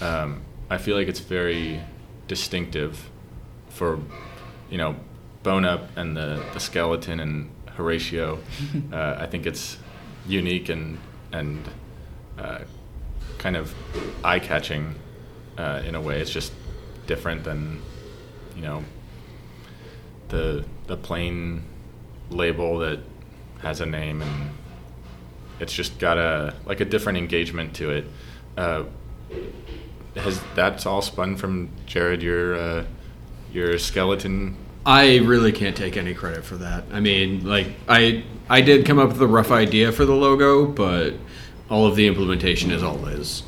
Um, I feel like it's very distinctive for, you know, Bone Up and the, the skeleton and Horatio. *laughs* uh, I think it's unique and and uh, kind of eye catching uh, in a way. It's just different than, you know, the the plain label that has a name and it's just got a like a different engagement to it. Uh, has that's all spun from Jared your uh, your skeleton? I really can't take any credit for that. I mean, like I I did come up with a rough idea for the logo, but all of the implementation is all Liz.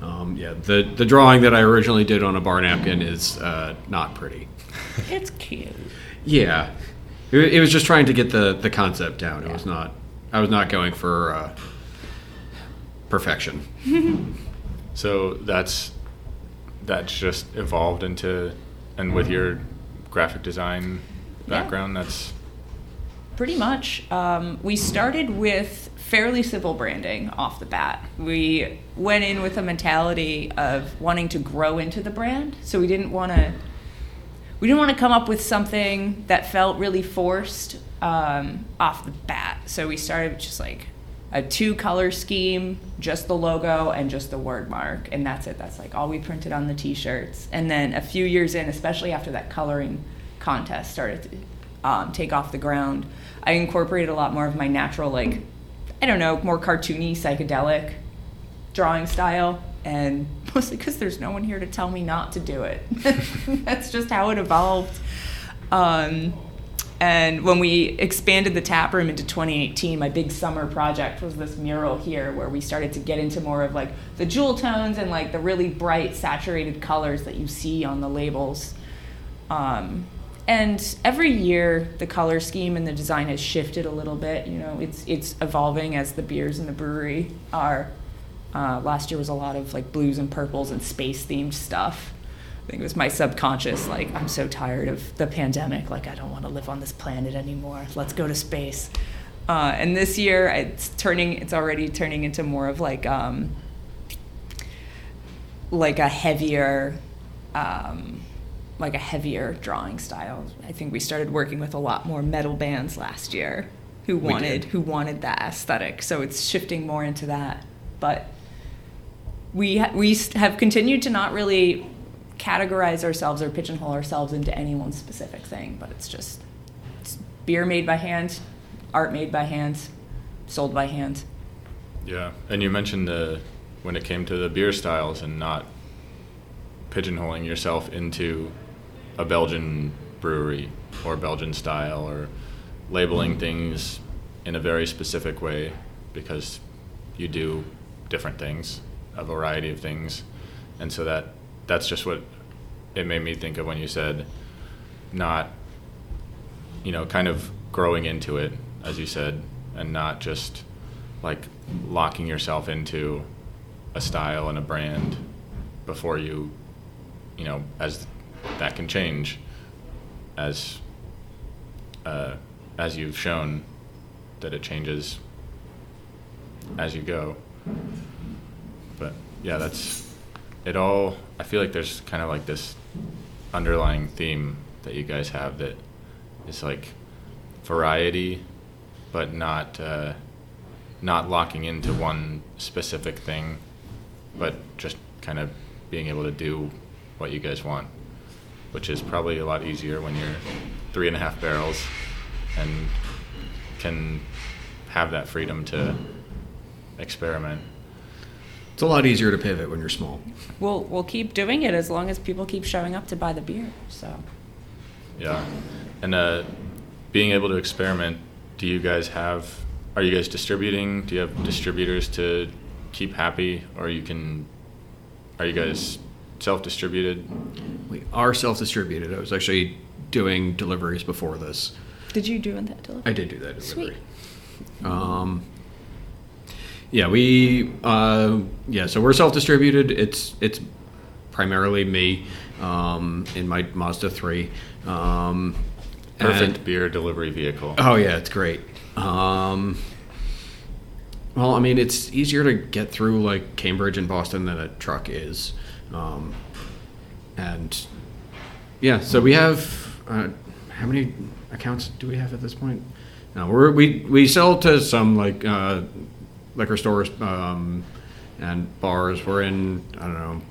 Um, yeah, the the drawing that I originally did on a bar napkin is uh, not pretty. It's cute. Yeah, it, it was just trying to get the the concept down. It was not. I was not going for uh, perfection. *laughs* So that's that's just evolved into and with your graphic design Yeah. background, that's Pretty much. Um, we started with fairly civil branding off the bat. We went in with a mentality of wanting to grow into the brand, so we didn't want to. We didn't want to come up with something that felt really forced um, off the bat. So we started just like a two color scheme, just the logo and just the word mark, and that's it. That's like all we printed on the t-shirts. And then a few years in, especially after that coloring contest started to um, take off the ground, I incorporated a lot more of my natural, like I don't know, more cartoony, psychedelic drawing style. And *laughs* mostly because there's no one here to tell me not to do it. *laughs* That's just how it evolved. Um, and when we expanded the tap room into 2018, my big summer project was this mural here where we started to get into more of like the jewel tones and like the really bright saturated colors that you see on the labels. Um, and every year the color scheme and the design has shifted a little bit. You know, it's it's evolving as the beers in the brewery are. Uh, last year was a lot of like blues and purples and space themed stuff. I think it was my subconscious, like, I'm so tired of the pandemic. Like, I don't want to live on this planet anymore. Let's go to space. Uh, and this year, it's turning, it's already turning into more of like, um, like a heavier, um, like a heavier drawing style. I think we started working with a lot more metal bands last year who wanted, who wanted that aesthetic. So it's shifting more into that. But we ha- we have continued to not really categorize ourselves or pigeonhole ourselves into any one specific thing, but it's just it's beer made by hand, art made by hand, sold by hand. Yeah, and you mentioned the when it came to the beer styles and not pigeonholing yourself into a Belgian brewery or Belgian style or labeling things in a very specific way because you do different things, a variety of things, and so that that's just what it made me think of when you said not you know kind of growing into it as you said and not just like locking yourself into a style and a brand before you you know as that can change as uh, as you've shown that it changes as you go. But yeah that's it all i feel like there's kind of like this underlying theme that you guys have that is like variety but not uh, not locking into one specific thing but just kind of being able to do what you guys want which is probably a lot easier when you're three and a half barrels and can have that freedom to experiment It's a lot easier to pivot when you're small. We'll we'll keep doing it as long as people keep showing up to buy the beer. So Yeah, and uh, being able to experiment. Do you guys have? Are you guys distributing? Do you have distributors to keep happy, or you can? Are you guys self-distributed? We are self-distributed. I was actually doing deliveries before this. Did you do that delivery? I did do that delivery. Sweet. Um, yeah, we uh, yeah, so we're self-distributed. It's it's primarily me um, in my Mazda three. Um, Perfect and- beer delivery vehicle. Oh yeah, it's great. Um, well, I mean, it's easier to get through like Cambridge and Boston than a truck is, um, and yeah. So we have uh, how many accounts do we have at this point? No, we're, we we sell to some like uh, liquor stores um, and bars. We're in I don't know,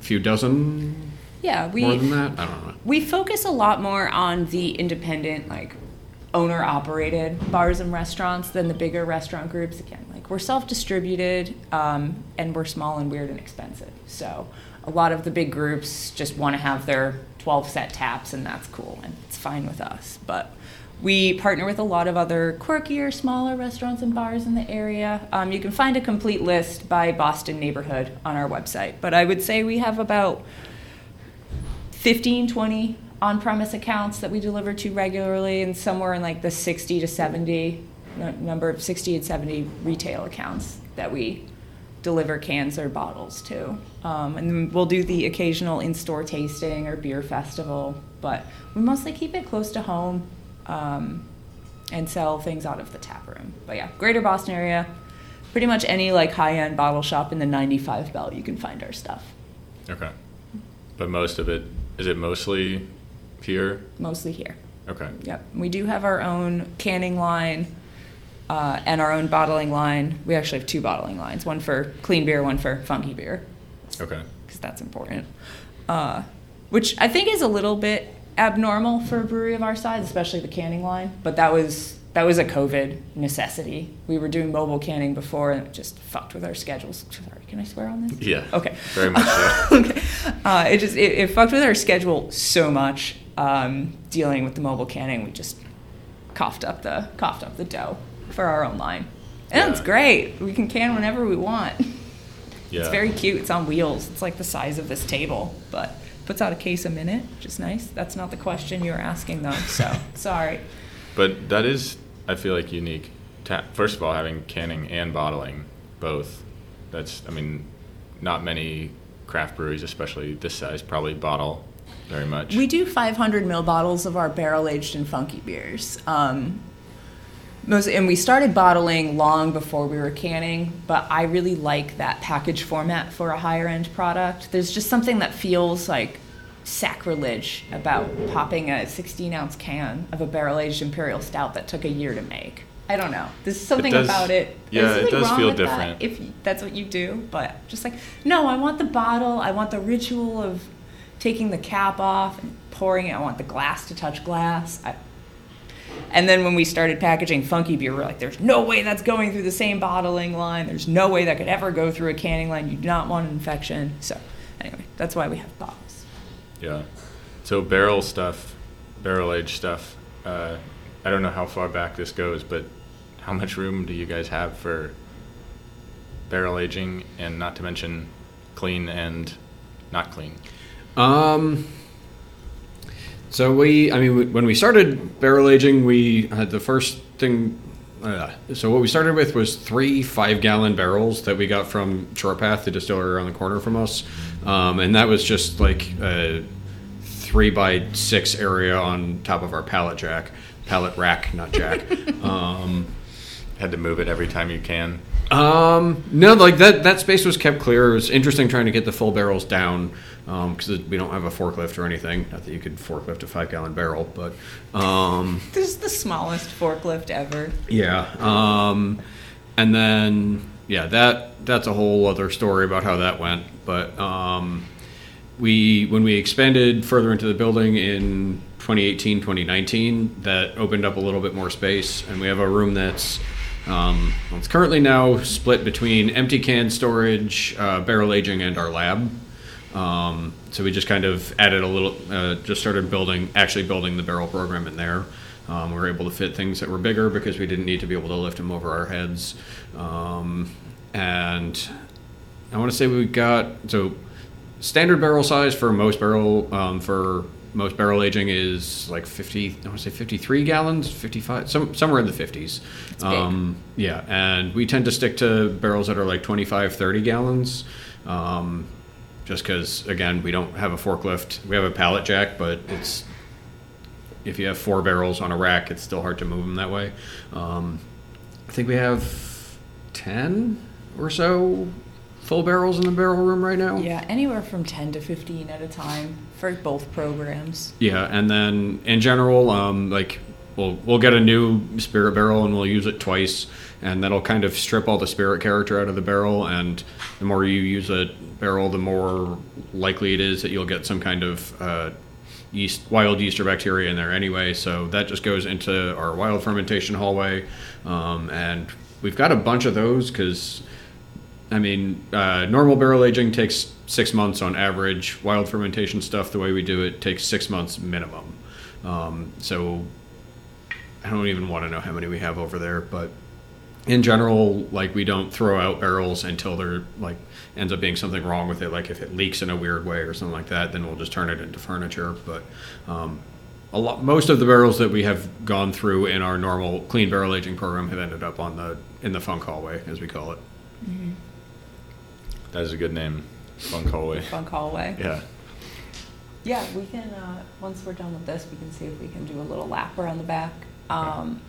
a few dozen Yeah, we more than that. I don't know. we focus a lot more on the independent like owner operated bars and restaurants than the bigger restaurant groups again like we're self-distributed um, and we're small and weird and expensive so a lot of the big groups just want to have their 12 set taps and that's cool and it's fine with us but we partner with a lot of other quirkier smaller restaurants and bars in the area um, you can find a complete list by boston neighborhood on our website but i would say we have about 15, 20 on premise accounts that we deliver to regularly, and somewhere in like the 60 to 70 number of 60 and 70 retail accounts that we deliver cans or bottles to. Um, and we'll do the occasional in store tasting or beer festival, but we mostly keep it close to home um, and sell things out of the tap room. But yeah, greater Boston area, pretty much any like high end bottle shop in the 95 belt, you can find our stuff. Okay. But most of it is it mostly here? Mostly here. Okay. Yep. We do have our own canning line uh, and our own bottling line. We actually have two bottling lines one for clean beer, one for funky beer, Okay. because that's important. Uh, which I think is a little bit abnormal for a brewery of our size, especially the canning line. But that was that was a COVID necessity. We were doing mobile canning before, and it just fucked with our schedules. Sorry, can I swear on this? Yeah. Okay. Very much so. *laughs* okay. Uh, it just it, it fucked with our schedule so much. Um, dealing with the mobile canning, we just coughed up the coughed up the dough for our own line, and it's Yeah. great. We can can whenever we want. Yeah. It's very cute. It's on wheels. It's like the size of this table, but puts out a case a minute, which is nice. That's not the question you were asking though. So *laughs* sorry. But that is, I feel like, unique. Ta- First of all, having canning and bottling both. That's, I mean, not many craft breweries, especially this size, probably bottle very much. We do 500 ml bottles of our barrel aged and funky beers. Um, most, and we started bottling long before we were canning, but I really like that package format for a higher end product. There's just something that feels like sacrilege about popping a 16 ounce can of a barrel aged imperial stout that took a year to make. I don't know. There's something does- about it. yeah, it something does wrong feel with that different. if that's what you do, but just like, no, I want the bottle. I want the ritual of taking the cap off and pouring it. I want the glass to touch glass. I, and then when we started packaging funky beer, we're like, there's no way that's going through the same bottling line. There's no way that could ever go through a canning line. You do not want an infection. So, anyway, that's why we have bottles. Yeah. So barrel stuff, barrel aged stuff. Uh, I don't know how far back this goes, but how much room do you guys have for barrel aging, and not to mention clean and not clean? Um. So we, I mean, we- when we started barrel aging, we had the first thing. Uh, so what we started with was three five-gallon barrels that we got from Short Path, the distillery around the corner from us, um, and that was just like a three by six area on top of our pallet jack, pallet rack, not jack. *laughs* um, Had to move it every time you can. um, no, like that that space was kept clear. It was interesting trying to get the full barrels down because we don't have a forklift or anything. Not that you could forklift a five gallon barrel, but um, This is the smallest forklift ever. yeah. Um, and then yeah, that that's a whole other story about how that went. But um, we when we expanded further into the building in 2018 2019 that opened up a little bit more space and we have a room that's um, it's currently now split between empty can storage uh, barrel aging and our lab um, so we just kind of added a little uh, just started building actually building the barrel program in there um, we were able to fit things that were bigger because we didn't need to be able to lift them over our heads um, and I want to say we got so standard barrel size for most barrel um, for most barrel aging is like 50, I want to say 53 gallons, 55, some, somewhere in the 50s. big. Um, yeah, and we tend to stick to barrels that are like 25, 30 gallons. Um, just because, again, we don't have a forklift. We have a pallet jack, but it's if you have four barrels on a rack, it's still hard to move them that way. Um, I think we have 10 or so full barrels in the barrel room right now. Yeah, anywhere from 10 to 15 at a time for both programs. Yeah, and then in general, um, like we'll we'll get a new spirit barrel and we'll use it twice, and that'll kind of strip all the spirit character out of the barrel. And the more you use a barrel, the more likely it is that you'll get some kind of uh, yeast, wild yeast or bacteria in there anyway. So that just goes into our wild fermentation hallway, um, and we've got a bunch of those because. I mean, uh, normal barrel aging takes six months on average. Wild fermentation stuff, the way we do it, takes six months minimum. Um, so I don't even want to know how many we have over there, but in general, like we don't throw out barrels until there like ends up being something wrong with it. Like if it leaks in a weird way or something like that, then we'll just turn it into furniture. But um, a lot, most of the barrels that we have gone through in our normal clean barrel aging program have ended up on the in the funk hallway, as we call it. That is a good name. Funk hallway. *laughs* Funk hallway. Yeah. Yeah, we can, uh, once we're done with this, we can see if we can do a little lap around the back. Um,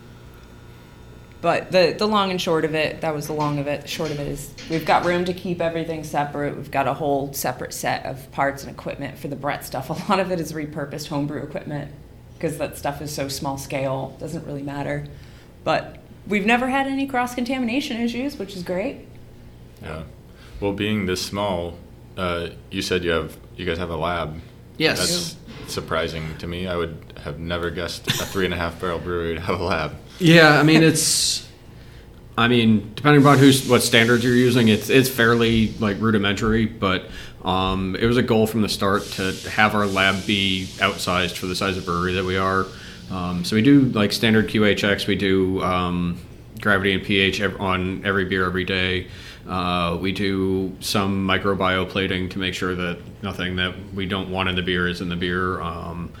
but the, the long and short of it, that was the long of it. The short of it is we've got room to keep everything separate. We've got a whole separate set of parts and equipment for the Brett stuff. *laughs* A lot of it is repurposed homebrew equipment because that stuff is so small scale, doesn't really matter. But we've never had any cross contamination issues, which is great. Yeah. Well, being this small, uh, you said you have you guys have a lab. Yes. That's surprising to me. I would have never guessed a three and a half barrel brewery would have a lab. Yeah, I mean it's. I mean, depending upon who's what standards you're using, it's it's fairly like rudimentary, but um, it was a goal from the start to have our lab be outsized for the size of brewery that we are. Um, so we do like standard QHX. We do um, gravity and pH on every beer every day. Uh, we do some microbiome plating to make sure that nothing that we don't want in the beer is in the beer. Um,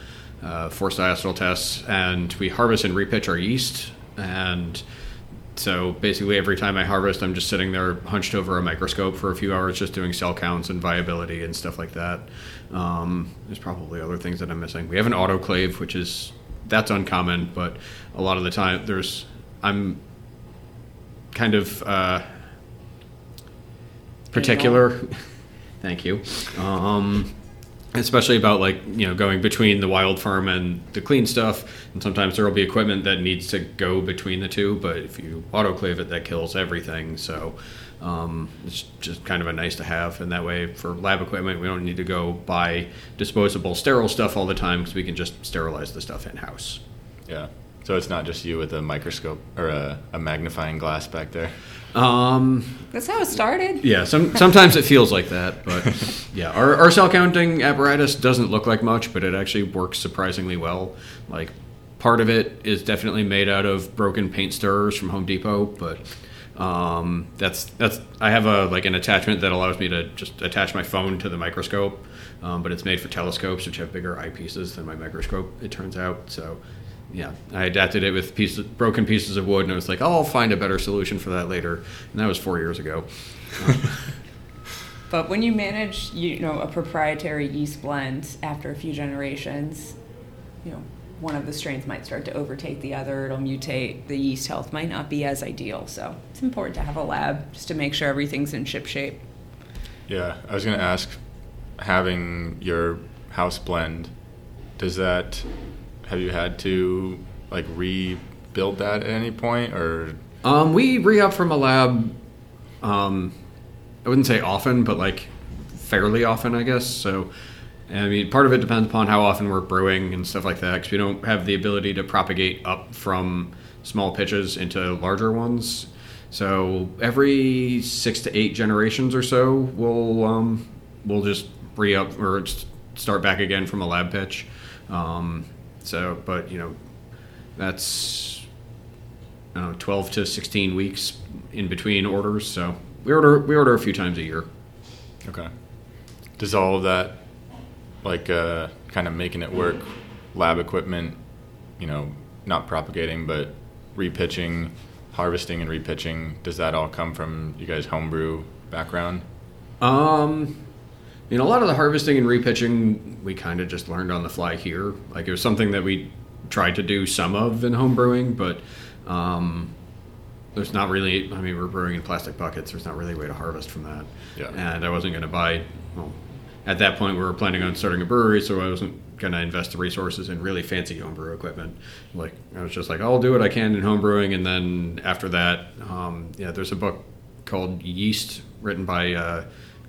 uh, forced diacetyl tests, and we harvest and repitch our yeast. And so basically, every time I harvest, I'm just sitting there hunched over a microscope for a few hours, just doing cell counts and viability and stuff like that. Um, there's probably other things that I'm missing. We have an autoclave, which is that's uncommon, but a lot of the time there's I'm kind of uh, particular. Thank you. Um, especially about like you know going between the wild ferm and the clean stuff and sometimes there will be equipment that needs to go between the two but if you autoclave it that kills everything so um, it's just kind of a nice to have and that way for lab equipment we don't need to go buy disposable sterile stuff all the time because we can just sterilize the stuff in house Yeah. So it's not just you with a microscope or a, a magnifying glass back there. Um, That's how it started. Yeah, some, sometimes it feels like that, but *laughs* yeah, our, our cell counting apparatus doesn't look like much, but it actually works surprisingly well. Like, part of it is definitely made out of broken paint stirrers from Home Depot, but um, that's that's I have a like an attachment that allows me to just attach my phone to the microscope, um, but it's made for telescopes, which have bigger eyepieces than my microscope. It turns out, so yeah, I adapted it with pieces, broken pieces of wood, and I was like, oh, I'll find a better solution for that later, and that was four years ago. *laughs* But when you manage, you know, a proprietary yeast blend after a few generations, you know, one of the strains might start to overtake the other. It'll mutate. The yeast health might not be as ideal. So it's important to have a lab just to make sure everything's in ship shape. Yeah, I was gonna ask, having your house blend, does that have you had to like rebuild that at any point or Um, we re up from a lab. Um, I wouldn't say often, but like fairly often, I guess. So, I mean, part of it depends upon how often we're brewing and stuff like that, because we don't have the ability to propagate up from small pitches into larger ones. So every six to eight generations or so, we'll um, we'll just re up or start back again from a lab pitch. Um, so, but you know, that's know, 12 to 16 weeks in between orders. So we order we order a few times a year. okay? Does all of that like uh, kind of making it work, lab equipment, you know, not propagating, but repitching, harvesting and repitching. Does that all come from you guys' homebrew background? Um, you know, a lot of the harvesting and repitching we kind of just learned on the fly here. Like it was something that we tried to do some of in home brewing, but um, there's not really. I mean, we're brewing in plastic buckets. There's not really a way to harvest from that. Yeah. And I wasn't going to buy. Well, at that point, we were planning on starting a brewery, so I wasn't going to invest the resources in really fancy homebrew equipment. Like I was just like, I'll do what I can in home brewing, and then after that, um, yeah, there's a book called Yeast written by uh,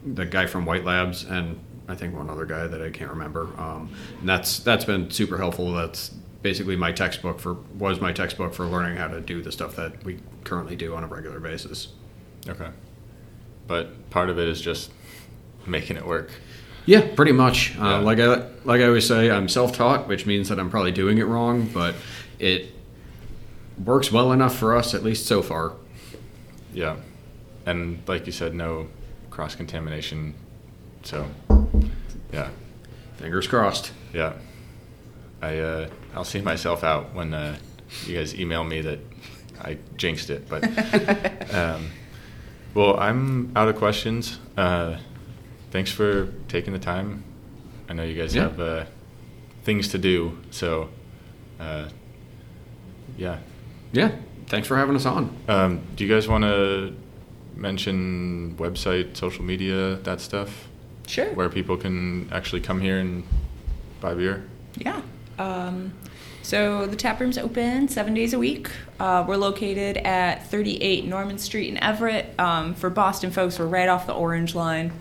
the guy from White Labs and I think one other guy that I can't remember. Um, and that's that's been super helpful. That's basically my textbook for was my textbook for learning how to do the stuff that we currently do on a regular basis. Okay. But part of it is just making it work. Yeah, pretty much. Yeah. Uh, like I like I always say, I'm self-taught, which means that I'm probably doing it wrong, but it works well enough for us, at least so far. Yeah. And like you said, no cross contamination. So, yeah. Fingers crossed. Yeah. I uh, I'll see myself out when uh, you guys email me that I jinxed it. But *laughs* um, well, I'm out of questions. Uh, thanks for taking the time. I know you guys Yeah. have uh, things to do, so uh, yeah. Yeah. Thanks for having us on. Um, do you guys want to mention website, social media, that stuff, Sure. where people can actually come here and buy beer? Yeah. Um, so the tap room's open seven days a week. Uh, we're located at 38 Norman Street in Everett. Um, for Boston folks, we're right off the Orange Line.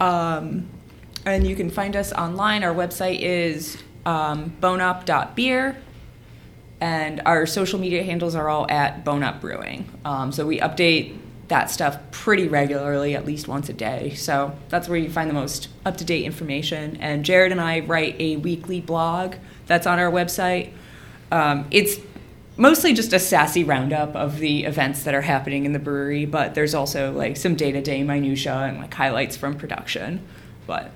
Um, and you can find us online. Our website is um, boneup.beer. And our social media handles are all at Bone Up Brewing. Um, so we update that stuff pretty regularly, at least once a day. So that's where you find the most up to date information. And Jared and I write a weekly blog that's on our website. Um, it's mostly just a sassy roundup of the events that are happening in the brewery, but there's also like some day to day minutia and like highlights from production. But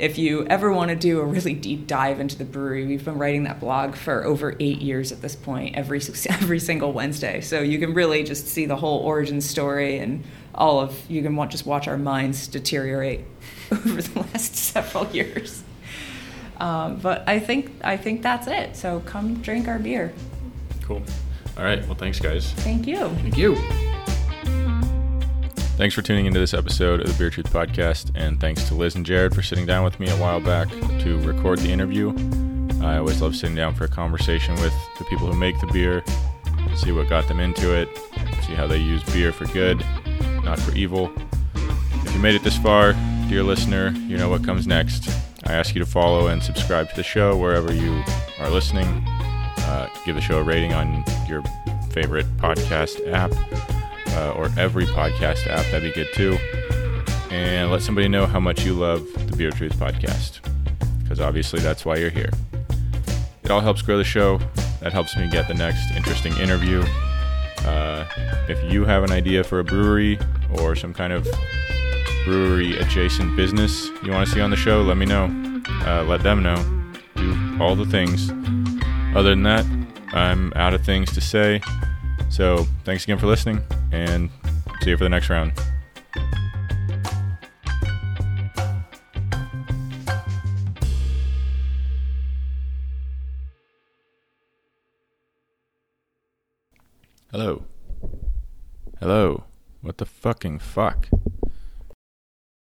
if you ever want to do a really deep dive into the brewery, we've been writing that blog for over eight years at this point, every *laughs* every single Wednesday. So you can really just see the whole origin story and all of you can want, just watch our minds deteriorate *laughs* over the last several years. Um, but I think I think that's it. So come drink our beer. Cool. All right. Well, thanks, guys. Thank you. Thank you. Thanks for tuning into this episode of the Beer Truth Podcast, and thanks to Liz and Jared for sitting down with me a while back to record the interview. I always love sitting down for a conversation with the people who make the beer, see what got them into it, see how they use beer for good, not for evil. If you made it this far, dear listener, you know what comes next. I ask you to follow and subscribe to the show wherever you are listening. Uh, give the show a rating on your favorite podcast app uh, or every podcast app. That'd be good too. And let somebody know how much you love the Beer Truth podcast, because obviously that's why you're here. It all helps grow the show. That helps me get the next interesting interview. Uh, if you have an idea for a brewery or some kind of brewery adjacent business you want to see on the show, let me know. Uh, let them know. Do all the things. Other than that, I'm out of things to say. So thanks again for listening, and see you for the next round. Hello. Hello. What the fucking fuck?